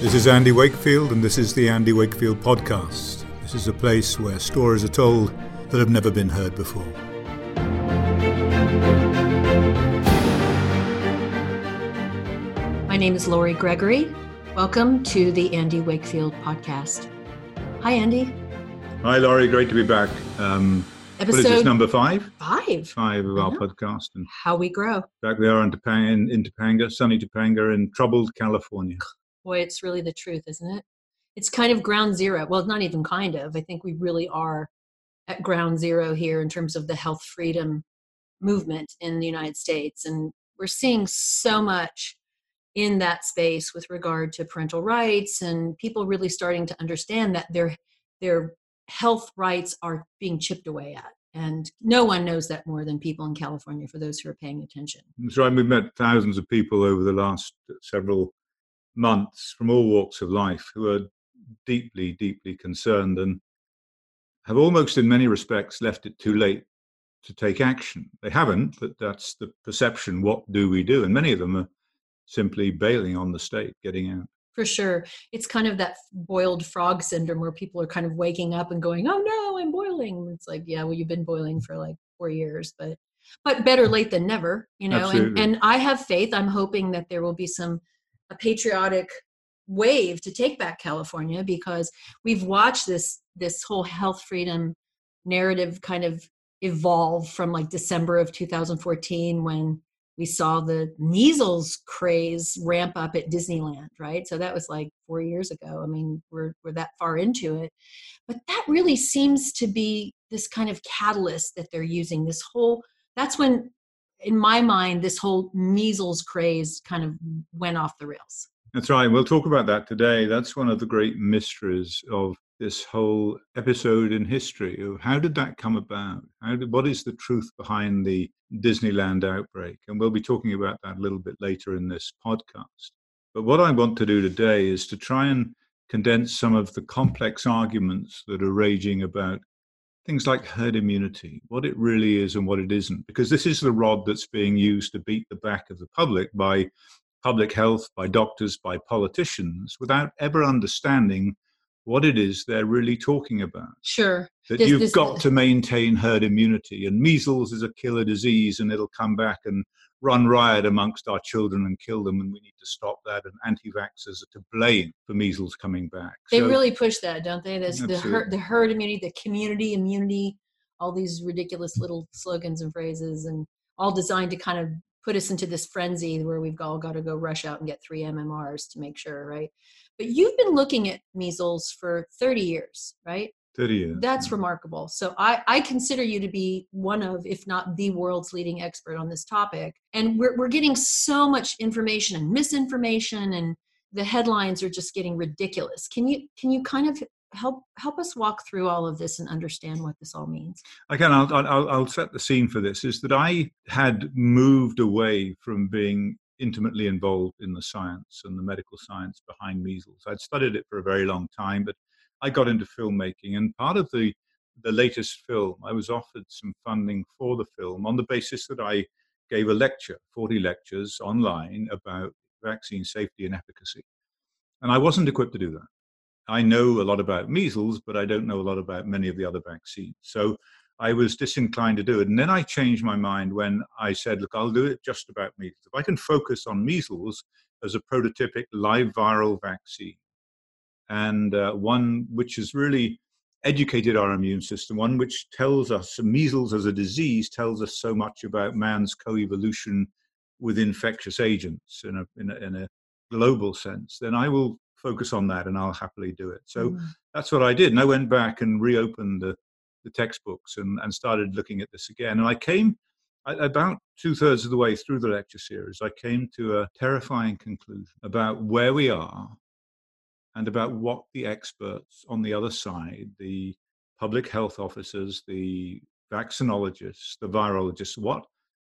This is Andy Wakefield, and this is the Andy Wakefield Podcast. This is a place where stories are told that have never been heard before. My name is Lori Gregory. Welcome to the Andy Wakefield Podcast. Hi, Andy. Hi, Lori. Great to be back. Um, Episode what is this, number five? five. Five of our Yeah. podcast. And How we grow. back we are in Topanga, in, in Topanga, sunny Topanga in troubled California. Boy, it's really the truth, isn't it? It's kind of ground zero. Well, not even kind of. I think we really are at ground zero here in terms of the health freedom movement in the United States. And we're seeing so much in that space with regard to parental rights and people really starting to understand that their their health rights are being chipped away at. And no one knows that more than people in California for those who are paying attention. That's right. We've met thousands of people over the last several months from all walks of life who are deeply, deeply concerned and have almost, in many respects, left it too late to take action. They haven't, but that's the perception. What do we do? And many of them are simply bailing on the state, getting out. For sure. It's kind of that boiled frog syndrome where people are kind of waking up and going, "Oh no, I'm boiling." It's like, yeah, well you've been boiling for like 4 years, but but better late than never, you know. And and I have faith. I'm hoping that there will be some a patriotic wave to take back California because we've watched this this whole health freedom narrative kind of evolve from like December of 2014 when we saw the measles craze ramp up at Disneyland, right? So that was like four years ago. I mean, we're we're that far into it, but that really seems to be this kind of catalyst that they're using. This whole that's when, in my mind, this whole measles craze kind of went off the rails. That's right. We'll talk about that today. That's one of the great mysteries of this whole episode in history of how did that come about? How did, what is the truth behind the Disneyland outbreak? And we'll be talking about that a little bit later in this podcast. But what I want to do today is to try and condense some of the complex arguments that are raging about things like herd immunity, what it really is and what it isn't, because this is the rod that's being used to beat the back of the public by public health, by doctors, by politicians, without ever understanding what it is they're really talking about. Sure. That This- you've this- got to maintain herd immunity, and measles is a killer disease, and it'll come back and run riot amongst our children and kill them, and we need to stop that. And anti-vaxxers are to blame for measles coming back. They So- really push that, don't they? That's the herd, Absolutely. the herd immunity, the community immunity, all these ridiculous little slogans and phrases, and all designed to kind of put us into this frenzy where we've all got to go rush out and get three MMRs to make sure, right? But you've been looking at measles for 30 years, right? 30 years. That's remarkable. So I, I consider you to be one of, if not the world's leading expert on this topic. And we're, we're getting so much information and misinformation and the headlines are just getting ridiculous. Can you can you kind of help help us walk through all of this and understand what this all means? Again, I'll, I'll, I'll set the scene for this is that I had moved away from being intimately involved in the science and the medical science behind measles. I'd studied it for a very long time, but I got into filmmaking. And part of the, the latest film, I was offered some funding for the film on the basis that I gave a lecture, 40 lectures online about vaccine safety and efficacy. And I wasn't equipped to do that. I know a lot about measles, but I don't know a lot about many of the other vaccines. So I was disinclined to do it. And then I changed my mind when I said, look, I'll do it just about measles. If I can focus on measles as a prototypic live viral vaccine and uh, one which has really educated our immune system, one which tells us measles as a disease tells us so much about man's coevolution with infectious agents in a, in a, in a global sense, then I will focus on that and I'll happily do it. So Mm. that's what I did. And I went back and reopened the, the textbooks and, and started looking at this again. And I came I- about two thirds of the way through the lecture series, I came to a terrifying conclusion about where we are and about what the experts on the other side, the public health officers, the vaccinologists, the virologists, what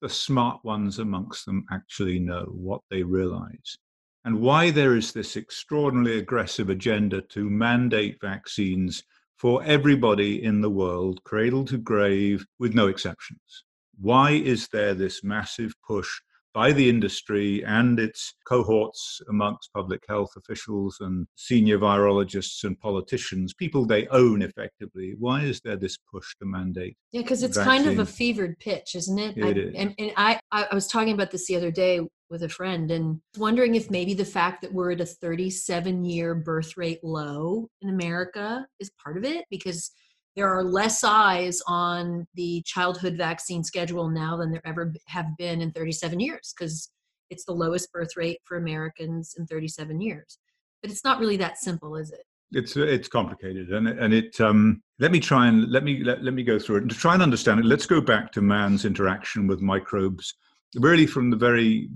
the smart ones amongst them actually know, what they realize, and why there is this extraordinarily aggressive agenda to mandate vaccines for everybody in the world, cradle to grave, with no exceptions. Why is there this massive push by the industry and its cohorts amongst public health officials and senior virologists and politicians, people they own effectively. Why is there this push to mandate? Yeah, because it's vaccine? kind of a fevered pitch, isn't it? It I, is. And, and I, I was talking about this the other day with a friend and wondering if maybe the fact that we're at a 37 year birth rate low in America is part of it because there are less eyes on the childhood vaccine schedule now than there ever have been in 37 years because it's the lowest birth rate for Americans in 37 years. But it's not really that simple, is it? It's it's complicated, and and it. Um, let me try and let me let, let me go through it and to try and understand it. Let's go back to man's interaction with microbes, really from the very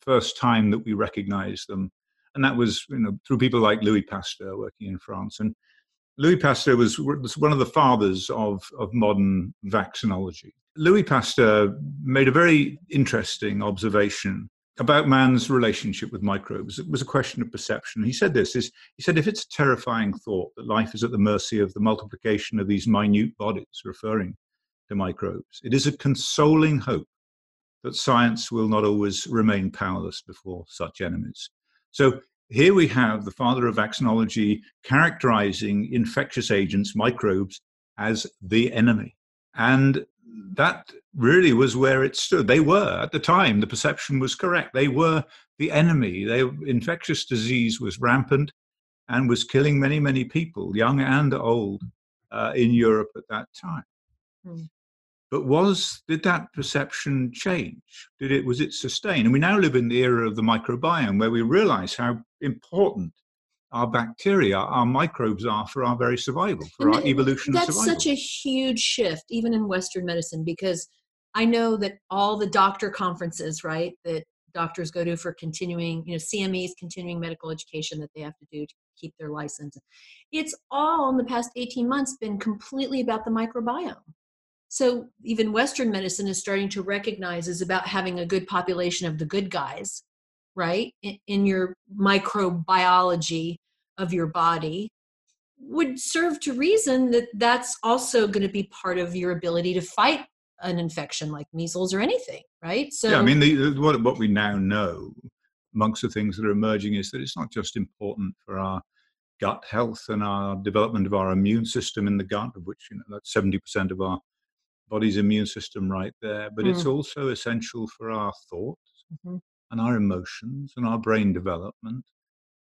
first time that we recognize them, and that was you know through people like Louis Pasteur working in France and Louis Pasteur was, one of the fathers of, of modern vaccinology. Louis Pasteur made a very interesting observation about man's relationship with microbes. It was a question of perception. He said this is he said if it's a terrifying thought that life is at the mercy of the multiplication of these minute bodies, referring to microbes, it is a consoling hope that science will not always remain powerless before such enemies. So here we have the father of vaccinology characterizing infectious agents, microbes, as the enemy. And that really was where it stood. They were, at the time, the perception was correct. They were the enemy. They, infectious disease was rampant and was killing many, many people, young and old, uh, in Europe at that time. Mm. But was did that perception change? Did it was it sustained? And we now live in the era of the microbiome, where we realize how important our bacteria, our microbes are for our very survival, for and our evolution. That's such a huge shift, even in Western medicine, because I know that all the doctor conferences, right, that doctors go to for continuing, you know, CMEs, continuing medical education that they have to do to keep their license. It's all in the past 18 months been completely about the microbiome. So even Western medicine is starting to recognize is about having a good population of the good guys, right? In, your microbiology of your body would serve to reason that that's also going to be part of your ability to fight an infection like measles or anything, right? So yeah, I mean, the, what what we now know amongst the things that are emerging is that it's not just important for our gut health and our development of our immune system in the gut, of which you know that's seventy percent of our body's immune system right there, but mm. it's also essential for our thoughts mm-hmm. and our emotions and our brain development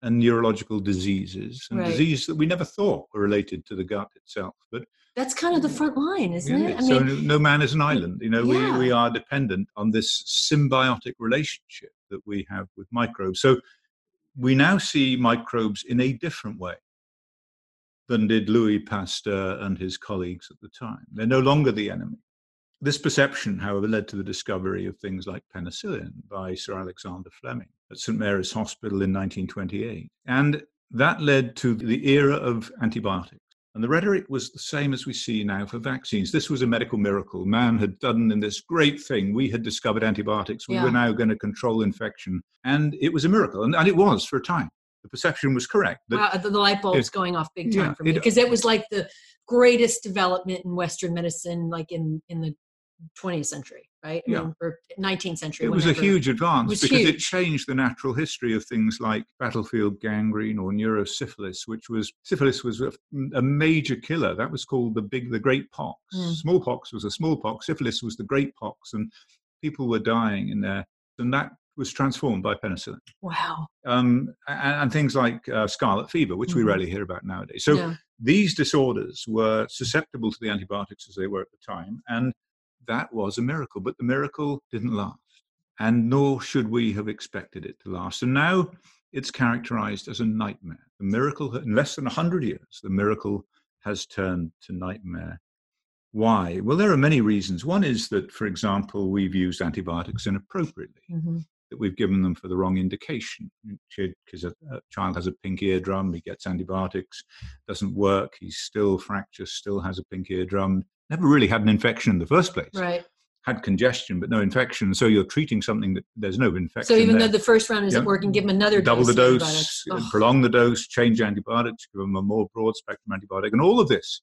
and neurological diseases and right. diseases that we never thought were related to the gut itself. But that's kind of the front line, isn't yeah, it? I so mean, no man is an island. You know, yeah. we, we are dependent on this symbiotic relationship that we have with microbes. So we now see microbes in a different way than did Louis Pasteur and his colleagues at the time. They're no longer the enemy. This perception, however, led to the discovery of things like penicillin by Sir Alexander Fleming at St Mary's Hospital in 1928. And that led to the era of antibiotics. And the rhetoric was the same as we see now for vaccines. This was a medical miracle. Man had done in this great thing. We had discovered antibiotics. We yeah. were now going to control infection. And it was a miracle. And, and it was for a time the perception was correct. Wow, the, the light bulb's it, going off big time yeah, for me because it was like the greatest development in Western medicine, like in in the 20th century, right? I yeah. Mean, or 19th century. It was a huge advance it because huge. it changed the natural history of things like battlefield gangrene or neurosyphilis, which was syphilis was a, a major killer. That was called the big, the great pox. Mm. Smallpox was a smallpox. Syphilis was the great pox, and people were dying in there. And that was transformed by penicillin. Wow. Um, and, and, things like uh, scarlet fever, which mm. we mm-hmm. rarely hear about nowadays. So yeah. these disorders were susceptible to the antibiotics as they were at the time, and that was a miracle. But the miracle didn't last, and nor should we have expected it to last. And now it's characterized as a nightmare. The miracle, in less than 100 years, the miracle has turned to nightmare. Why? Well, there are many reasons. One is that, for example, we've used antibiotics inappropriately. Mm-hmm that we've given them for the wrong indication. Mm, because a, a, child has a pink eardrum, he gets antibiotics, doesn't work, he's still fractious, still has a pink eardrum, never really had an infection in the first place. Right. Had congestion but no infection, so you're treating something that there's no infection. So even there. though the first round isn't yeah. working, give them another double the dose, prolong the dose, change antibiotics, give them a more broad spectrum antibiotic, and all of this,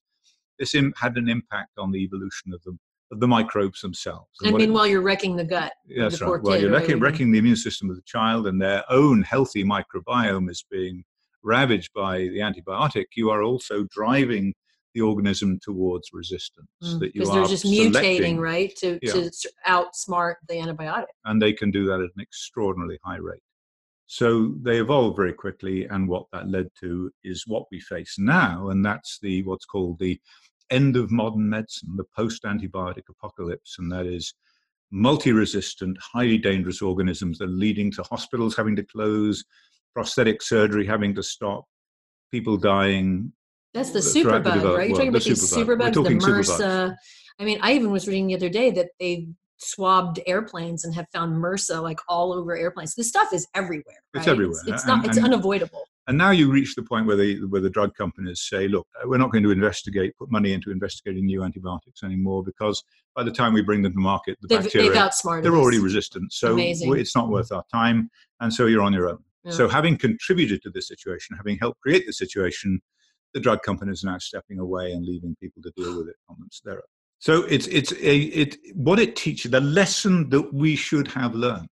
this had an impact on the evolution of the of the microbes themselves. And, meanwhile, it, you're wrecking the gut. That's the right. Well, you're wrecking, wrecking the immune system of the child, and their own healthy microbiome is being ravaged by the antibiotic. You are also driving the organism towards resistance. Mm, that you because are they're just selecting, mutating, right, to, Yeah. to outsmart the antibiotic. and they can do that at an extraordinarily high rate. So they evolved very quickly, and what that led to is what we face now, and that's the what's called the end of modern medicine, the post-antibiotic apocalypse, and that is multi-resistant, highly dangerous organisms that are leading to hospitals having to close, prosthetic surgery having to stop, people dying. That's the the superbug, developed right? You're talking about the these superbugs, the talking MRSA. superbugs. I mean, I even was reading the other day that they swabbed airplanes and have found MRSA like all over airplanes. This stuff is everywhere. It's right? everywhere, It's, and- not. It's and- unavoidable. And now you reach the point where they, where the drug companies say, look, we're not going to investigate, put money into investigating new antibiotics anymore because by the time we bring them to market, the They've, bacteria they've they're already resistant. So Amazing. it's not worth our time. And so you're on your own. Yeah. So having contributed to this situation, having helped create the situation, the drug companies are now stepping away and leaving people to deal with it on their own. So it's it's a it what it teaches the lesson that we should have learned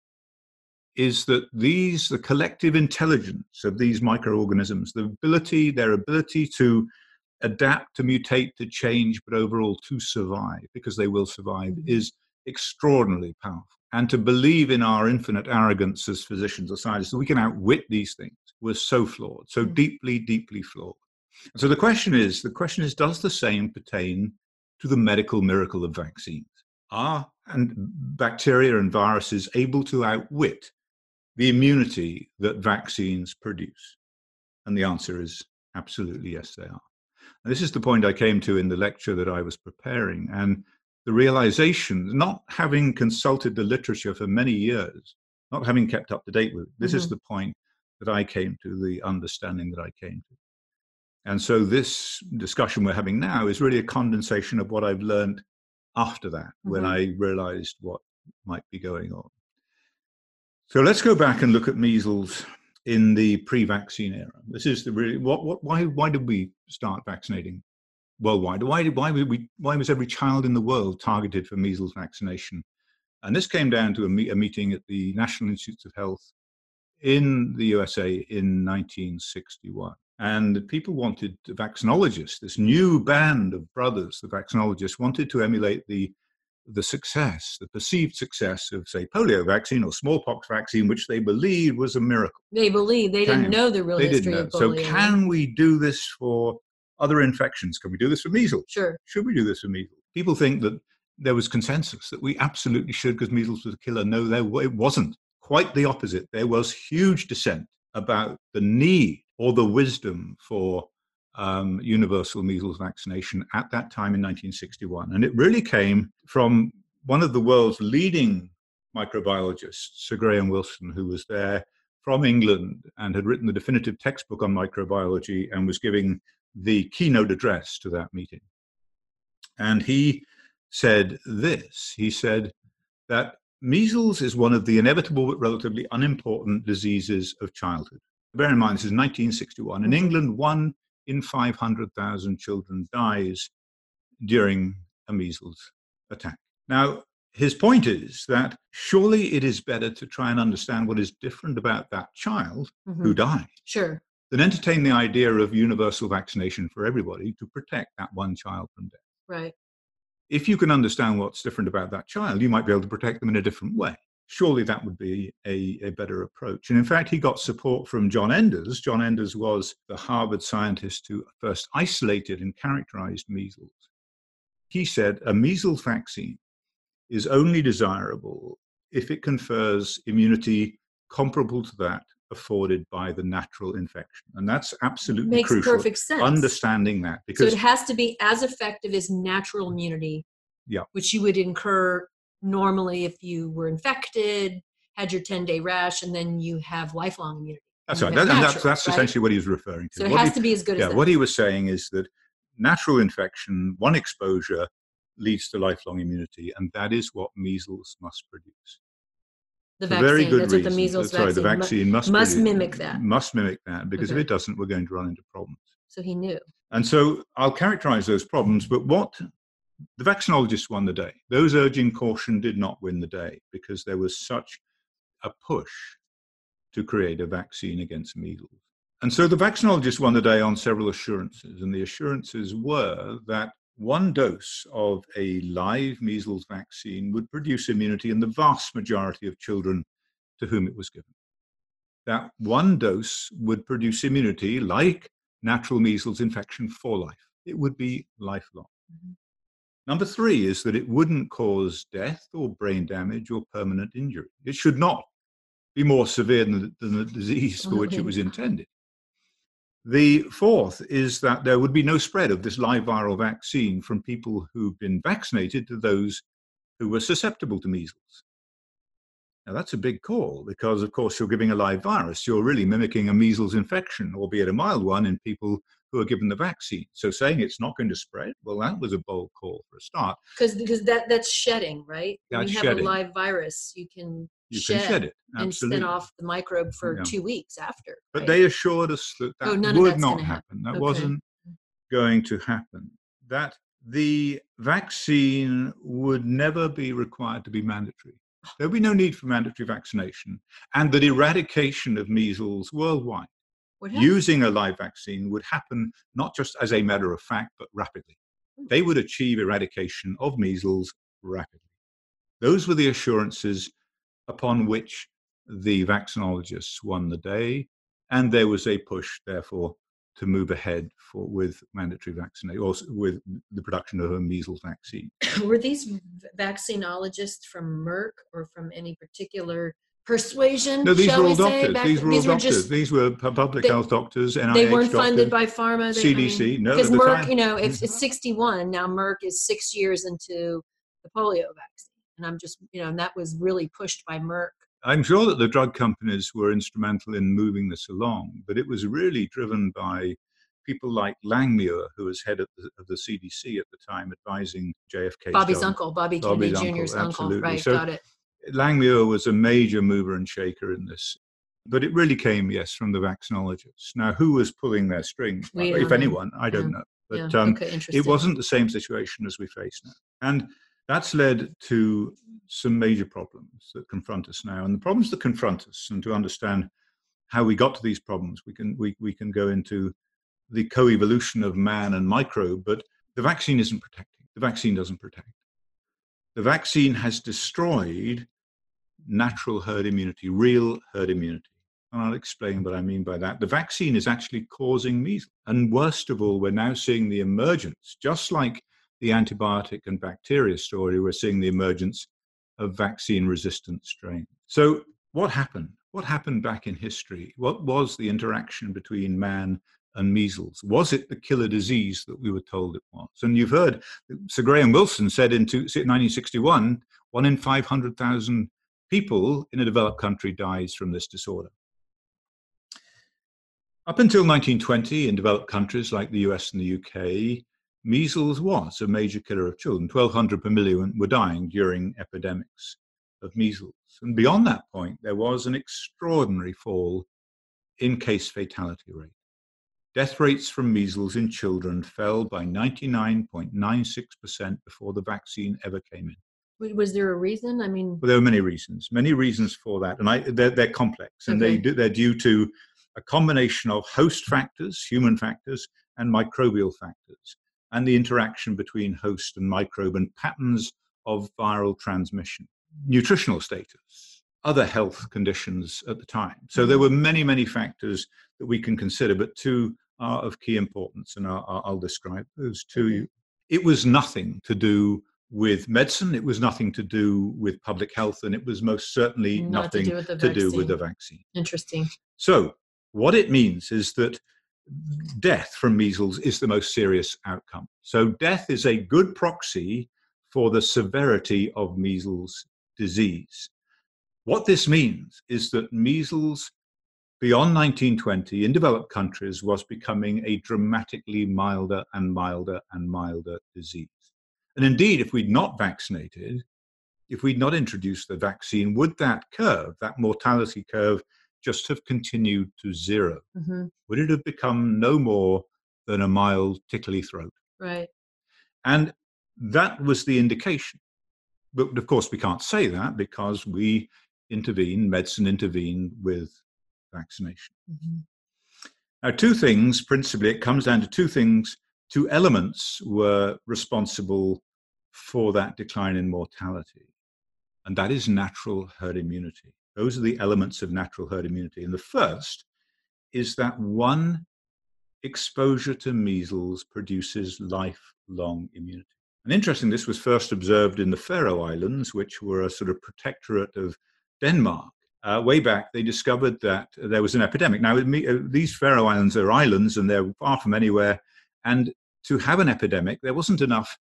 is that these the collective intelligence of these microorganisms, the ability their ability to adapt, to mutate, to change, but overall to survive because they will survive Mhm. is extraordinarily powerful. And to believe in our infinite arrogance as physicians or scientists that we can outwit these things was so flawed, so Mhm. deeply, deeply flawed. And so the question is, the question is, does the same pertain to the medical miracle of vaccines? Are and bacteria and viruses able to outwit the immunity that vaccines produce? And the answer is absolutely yes, they are. And this is the point I came to in the lecture that I was preparing. And the realization, not having consulted the literature for many years, not having kept up to date with it, this is Mhm. the point that I came to, the understanding that I came to. And so this discussion we're having now is really a condensation of what I've learned after that, when Mhm. I realized what might be going on. So let's go back and look at measles in the pre-vaccine era. This is the really what, what why why did we start vaccinating worldwide? Why did why we why was every child in the world targeted for measles vaccination? And this came down to a, me- a meeting at the National Institutes of Health in the USA in 1961. And people wanted the vaccinologists, this new band of brothers, the vaccinologists, wanted to emulate the the success, the perceived success of, say, polio vaccine or smallpox vaccine, which they believed was a miracle. They believe they Can- didn't know the real they history didn't know. of So, polio. can we do this for other infections? Can we do this for measles? sure. Should we do this for measles? People think that there was consensus that we absolutely should because measles was a killer. No, there it wasn't. Quite the opposite. There was huge dissent about the need or the wisdom for um, universal measles vaccination at that time in 1961. And it really came from one of the world's leading microbiologists, Sir Graham Wilson, who was there from England and had written the definitive textbook on microbiology and was giving the keynote address to that meeting. And he said this he said that measles is one of the inevitable but relatively unimportant diseases of childhood. Bear in mind, this is 1961. In. England, one in 500,000 children dies during a measles attack. Now, his point is that surely it is better to try and understand what is different about that child Mhm. who died Sure. than entertain the idea of universal vaccination for everybody to protect that one child from death. Right. If you can understand what's different about that child, you might be able to protect them in a different way. Surely that would be a, a better approach. And in fact, he got support from John Enders. John Enders was the Harvard scientist who first isolated and characterized measles. He said a measles vaccine is only desirable if it confers immunity comparable to that afforded by the natural infection. And that's absolutely Makes crucial. perfect sense. Understanding that Because So it has to be as effective as natural immunity. Yeah. Which you would incur normally if you were infected, had your 10 day rash, and then you have lifelong immunity. that's right. That, and that's, that's right? essentially what he was referring to. So it What has he- to be as good yeah, as that. what he was saying is that natural infection, one exposure, leads to lifelong immunity, and that is what measles must produce. the vaccine. very good That's what the measles Sorry, vaccine. the vaccine must must produce- mimic that. Must mimic that because Okay. if mm-hmm. it doesn't, we're going to run into problems. So he knew. And so I'll characterize those problems, but what The vaccinologists won the day. Those urging caution did not win the day because there was such a push to create a vaccine against measles. And so the vaccinologists won the day on several assurances, and the assurances were that one dose of a live measles vaccine would produce immunity in the vast majority of children to whom it was given. That one dose would produce immunity like natural measles infection for life. It would be lifelong. Mm-hmm. Number three is that it wouldn't cause death or brain damage or permanent injury. It should not be more severe than the, than the disease oh, for which it was intended. The fourth is that there would be no spread of this live viral vaccine from people who've been vaccinated to those who were susceptible to measles. Now, that's a big call because, of course, you're giving a live virus. You're really mimicking a measles infection, albeit a mild one, in people who are given the vaccine. So saying it's not going to spread, well, that was a bold call for a start. Because because that that's shedding, right? That's when you shedding. have a live virus, you can you shed, can shed it and spin off the microbe for Yeah. two weeks after. But right? they assured us that oh, that Oh, would not happen. happen. That Okay. wasn't going to happen. That the vaccine would never be required to be mandatory. There would be no need for mandatory vaccination, and that eradication of measles worldwide using a live vaccine would happen not just as a matter of fact, but rapidly. Hmm. They would achieve eradication of measles rapidly. Those were the assurances upon which the vaccinologists won the day, and there was a push, therefore, to move ahead for, with mandatory vaccination or with the production of a measles vaccine. Were these vaccinologists from Merck or from any particular persuasion? No, these were all doctors. back- These were all doctors. just- these were public they- health doctors, NIH they weren't doctors. funded by pharma. They, CDC, no, because Merck, time. you know, if it's 61 now, Merck is six years into the polio vaccine, and I'm just, you know, and that was really pushed by Merck. I'm sure that the drug companies were instrumental in moving this along, but it was really driven by people like Langmuir, who was head of the, of the CDC at the time, advising JFK. Bobby's uncle, Bobby Kennedy Jr.'s uncle, absolutely. right? So- got it. Langmuir was a major mover and shaker in this. But it really came, yes, from the vaccinologists. Now, who was pulling their strings? We if don't know. anyone, I don't Yeah. know. But yeah. um, okay, it wasn't the same situation as we face now. And that's led to some major problems that confront us now. And the problems that confront us, and to understand how we got to these problems, we can we, we can go into the co-evolution of man and microbe, but the vaccine isn't protecting. The vaccine doesn't protect. The vaccine has destroyed natural herd immunity, real herd immunity. And I'll explain what I mean by that. The vaccine is actually causing measles. And worst of all, we're now seeing the emergence, just like the antibiotic and bacteria story, we're seeing the emergence of vaccine resistant strains. So, what happened? What happened back in history? What was the interaction between man and measles? Was it the killer disease that we were told it was? And you've heard Sir Graham Wilson said in 1961 one in 500,000 people in a developed country dies from this disorder. Up until 1920, in developed countries like the US and the UK, measles was a major killer of children. 1,200 per million were dying during epidemics of measles. And beyond that point, there was an extraordinary fall in case fatality rate. Death rates from measles in children fell by 99.96% before the vaccine ever came in. Was there a reason? I mean, Well, there are many reasons, many reasons for that, and I, they're, they're complex, and Okay. do, they're due to a combination of host factors, human factors, and microbial factors, and the interaction between host and microbe and patterns of viral transmission, nutritional status, other health conditions at the time. So there were many, many factors that we can consider, but two are of key importance, and I'll, I'll- describe those to you. It was nothing to do with medicine. It was nothing to do with public health, and it was most certainly Not to nothing do with to do with the vaccine. interesting. So, what it means is that death from measles is the most serious outcome. So, death is a good proxy for the severity of measles disease. What this means is that measles beyond 1920 in developed countries was becoming a dramatically milder and milder and milder disease. And indeed, if we'd not vaccinated, if we'd not introduced the vaccine, would that curve, that mortality curve, just have continued to zero? hmm Would it have become no more than a mild tickly throat? Right. And that was the indication. But of course, we can't say that because we intervene, medicine intervened with vaccination. Mm-hmm. Now, two things principally, it comes down to two things, two elements were responsible for that decline in mortality, and that is natural herd immunity. Those are the elements of natural herd immunity. And the first is that one exposure to measles produces lifelong immunity. And interesting, this was first observed in the Faroe Islands, which were a sort of protectorate of Denmark. Uh, way back, they discovered that there was an epidemic. Now, uh, these Faroe Islands are islands and they're far from anywhere. And to have an epidemic, there wasn't enough.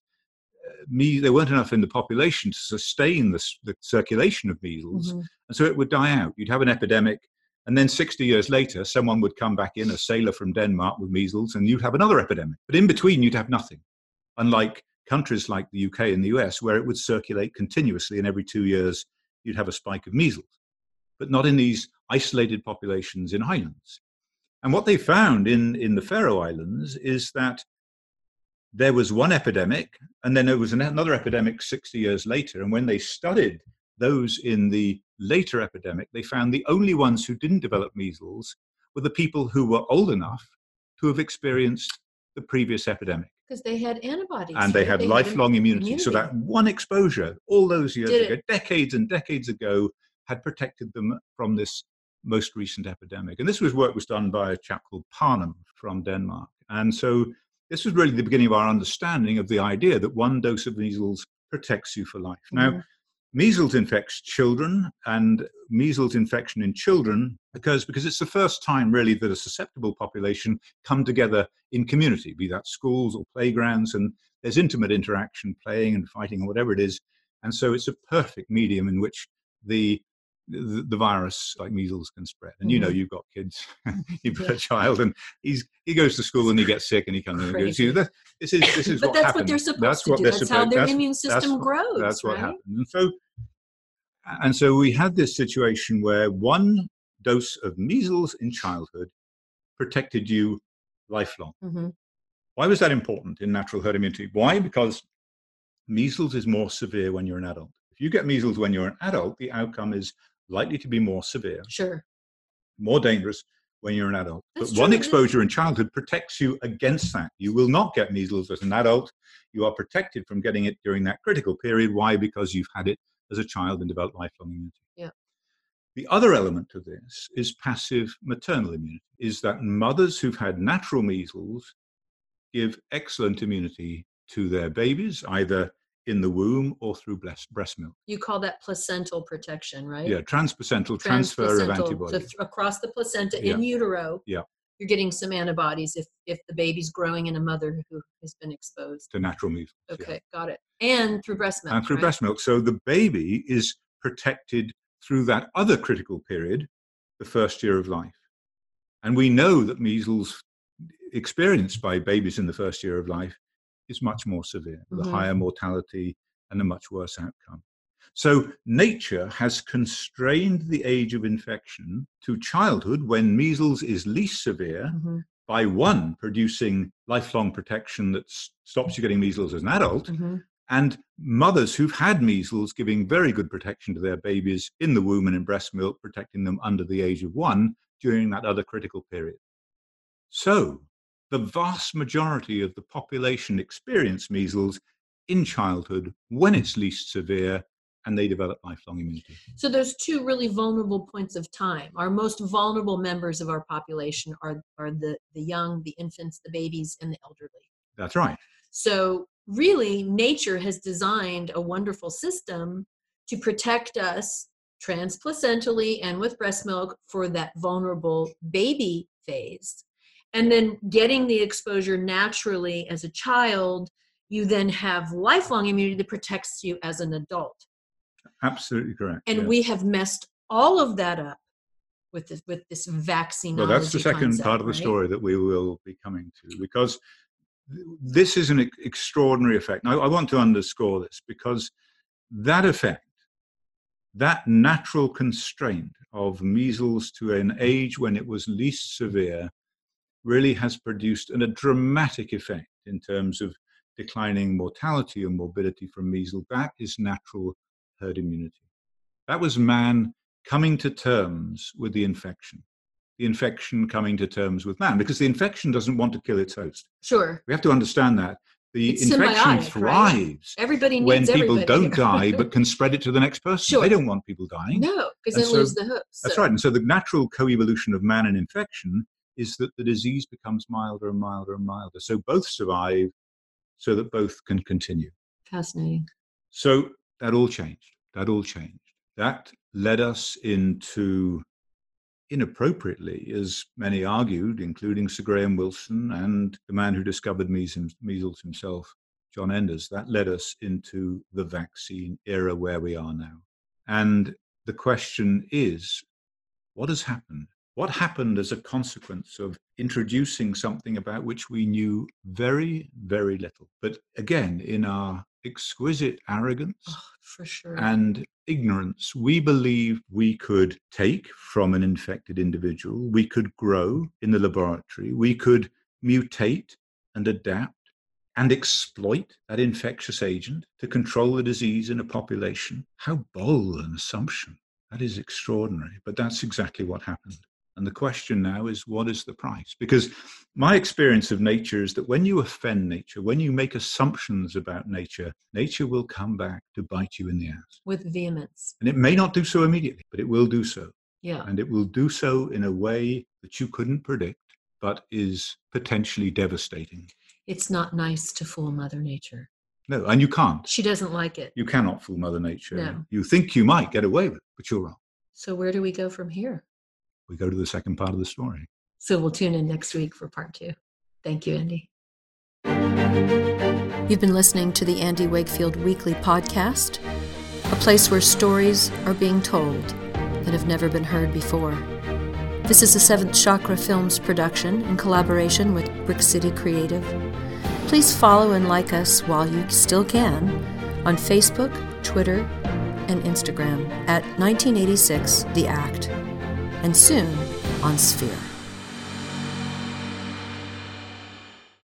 Me, there weren't enough in the population to sustain the, the circulation of measles, mm-hmm. and so it would die out. You'd have an epidemic, and then 60 years later, someone would come back in, a sailor from Denmark with measles, and you'd have another epidemic. But in between, you'd have nothing. Unlike countries like the UK and the US, where it would circulate continuously, and every two years, you'd have a spike of measles, but not in these isolated populations in islands. And what they found in, in the Faroe Islands is that there was one epidemic, and then there was another epidemic 60 years later. And when they studied those in the later epidemic, they found the only ones who didn't develop measles were the people who were old enough to have experienced the previous epidemic. Because they had antibodies. And they had they lifelong had immunity. immunity. So that one exposure, all those years Did ago, it? decades and decades ago, had protected them from this most recent epidemic. And this was work was done by a chap called Panum from Denmark. And so this was really the beginning of our understanding of the idea that one dose of measles protects you for life. Mm-hmm. Now, measles infects children and measles infection in children occurs because it's the first time really that a susceptible population come together in community be that schools or playgrounds and there's intimate interaction playing and fighting or whatever it is and so it's a perfect medium in which the the, the, virus like measles can spread. And you know, mm-hmm. you've got kids, you've got yeah. a child, and he's he goes to school and he gets sick and he comes and goes. You know, this is this is but what that's happens. what they're supposed that's to do. That's how their that's, immune system that's, grows. That's what right? happens. And so, and so we had this situation where one dose of measles in childhood protected you lifelong. Mm-hmm. Why was that important in natural herd immunity? Why? Because measles is more severe when you're an adult. If you get measles when you're an adult, the outcome is likely to be more severe, sure, more dangerous when you're an adult. That's but true. one exposure in childhood protects you against that. You will not get measles as an adult. You are protected from getting it during that critical period. Why? Because you've had it as a child and developed lifelong immunity. Yeah. The other element of this is passive maternal immunity, is that mothers who've had natural measles give excellent immunity to their babies, either in the womb or through breast, milk. You call that placental protection, right? Yeah, transplacental, transfer of antibodies. Th- across the placenta yeah. in utero. Yeah. You're getting some antibodies if, if the baby's growing in a mother who has been exposed to natural measles. Okay, yeah. got it. And through breast milk. And through right? breast milk. So the baby is protected through that other critical period, the first year of life. And we know that measles experienced by babies in the first year of life is much more severe, with mm-hmm. a higher mortality and a much worse outcome. So, nature has constrained the age of infection to childhood when measles is least severe mm-hmm. by one, producing lifelong protection that stops you getting measles as an adult, mm-hmm. and mothers who've had measles giving very good protection to their babies in the womb and in breast milk, protecting them under the age of one during that other critical period. So, the vast majority of the population experience measles in childhood when it's least severe and they develop lifelong immunity. So there's two really vulnerable points of time. Our most vulnerable members of our population are, are the, the young, the infants, the babies, and the elderly. That's right. So really, nature has designed a wonderful system to protect us transplacentally and with breast milk for that vulnerable baby phase and then getting the exposure naturally as a child you then have lifelong immunity that protects you as an adult absolutely correct and yeah. we have messed all of that up with this with this vaccine well that's the second concept, part of the right? story that we will be coming to because this is an extraordinary effect now i want to underscore this because that effect that natural constraint of measles to an age when it was least severe really has produced an, a dramatic effect in terms of declining mortality and morbidity from measles, that is natural herd immunity. That was man coming to terms with the infection, the infection coming to terms with man, because the infection doesn't want to kill its host. Sure. We have to understand that. The It's infection symbiotic, thrives Everybody needs when people everybody. don't die but can spread it to the next person. Sure. They don't want people dying. no, because then so- lose the host. That's right. And so the natural co-evolution of man and infection is that the disease becomes milder and milder and milder. So both survive so that both can continue. Fascinating. So that all changed. That all changed. That led us into, inappropriately, as many argued, including Sir Graham Wilson and the man who discovered measles measles himself, John Enders, that led us into the vaccine era where we are now. And the question is what has happened? What happened as a consequence of introducing something about which we knew very, very little? But again, in our exquisite arrogance Oh, for sure. and ignorance, we believed we could take from an infected individual, we could grow in the laboratory, we could mutate and adapt and exploit that infectious agent to control the disease in a population. How bold an assumption! That is extraordinary, but that's exactly what happened. And the question now is what is the price? Because my experience of nature is that when you offend nature, when you make assumptions about nature, nature will come back to bite you in the ass. With vehemence. And it may not do so immediately, but it will do so. Yeah. And it will do so in a way that you couldn't predict, but is potentially devastating. It's not nice to fool Mother Nature. No, and you can't. She doesn't like it. You cannot fool Mother Nature. No. You think you might get away with it, but you're wrong. So where do we go from here? We go to the second part of the story. So we'll tune in next week for part two. Thank you, Andy. You've been listening to the Andy Wakefield Weekly Podcast, a place where stories are being told that have never been heard before. This is a Seventh Chakra Films production in collaboration with Brick City Creative. Please follow and like us while you still can on Facebook, Twitter, and Instagram at 1986 The Act, and soon on Sphere.